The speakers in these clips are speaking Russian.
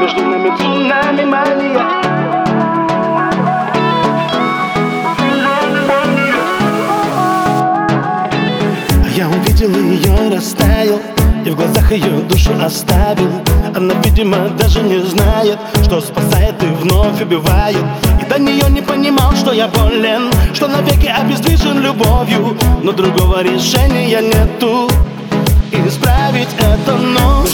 Между нами цунами мания. Я увидел ее, растаял И в глазах ее душу оставил. Она, видимо, даже не знает Что спасает и вновь убивает. И до нее не понимал, что я болен Что навеки обездвижен любовью. Но другого решения нету. Исправить это, но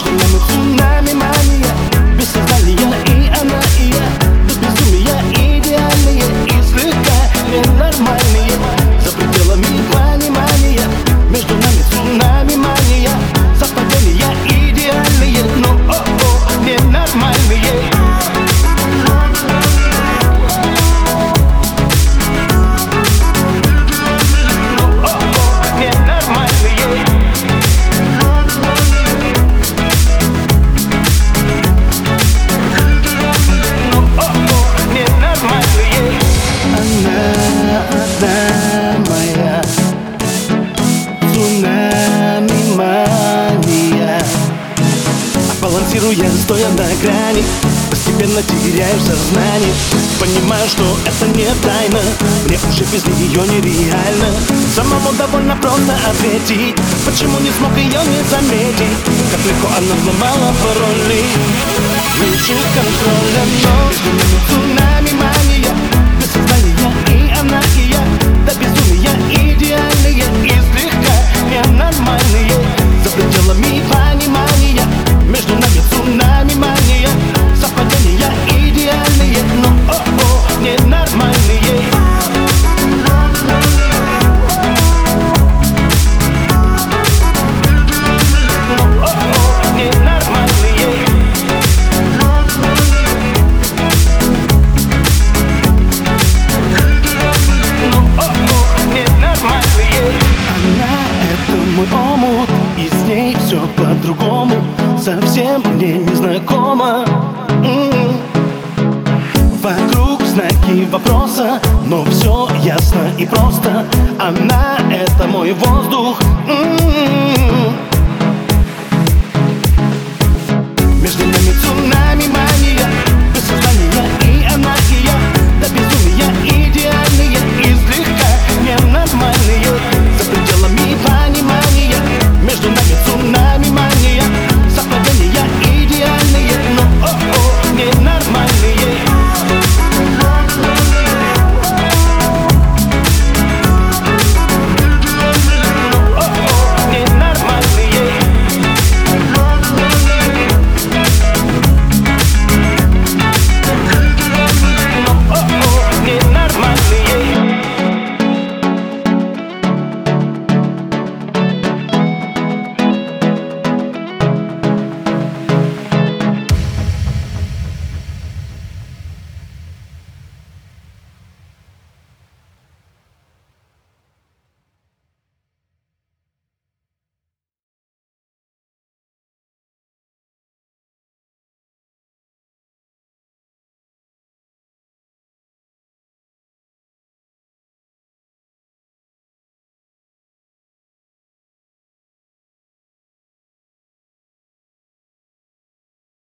Балансируя, стоя на грани Постепенно теряю сознание. Понимаю, что это не тайна Мне уже без нее нереально. Самому довольно просто ответить Почему не смог ее не заметить? Как легко она взломала пароли Лучше контроля, но цунами Совсем мне незнакомо М. Вокруг знаки вопроса Но все ясно и просто Она — это мой воздух М.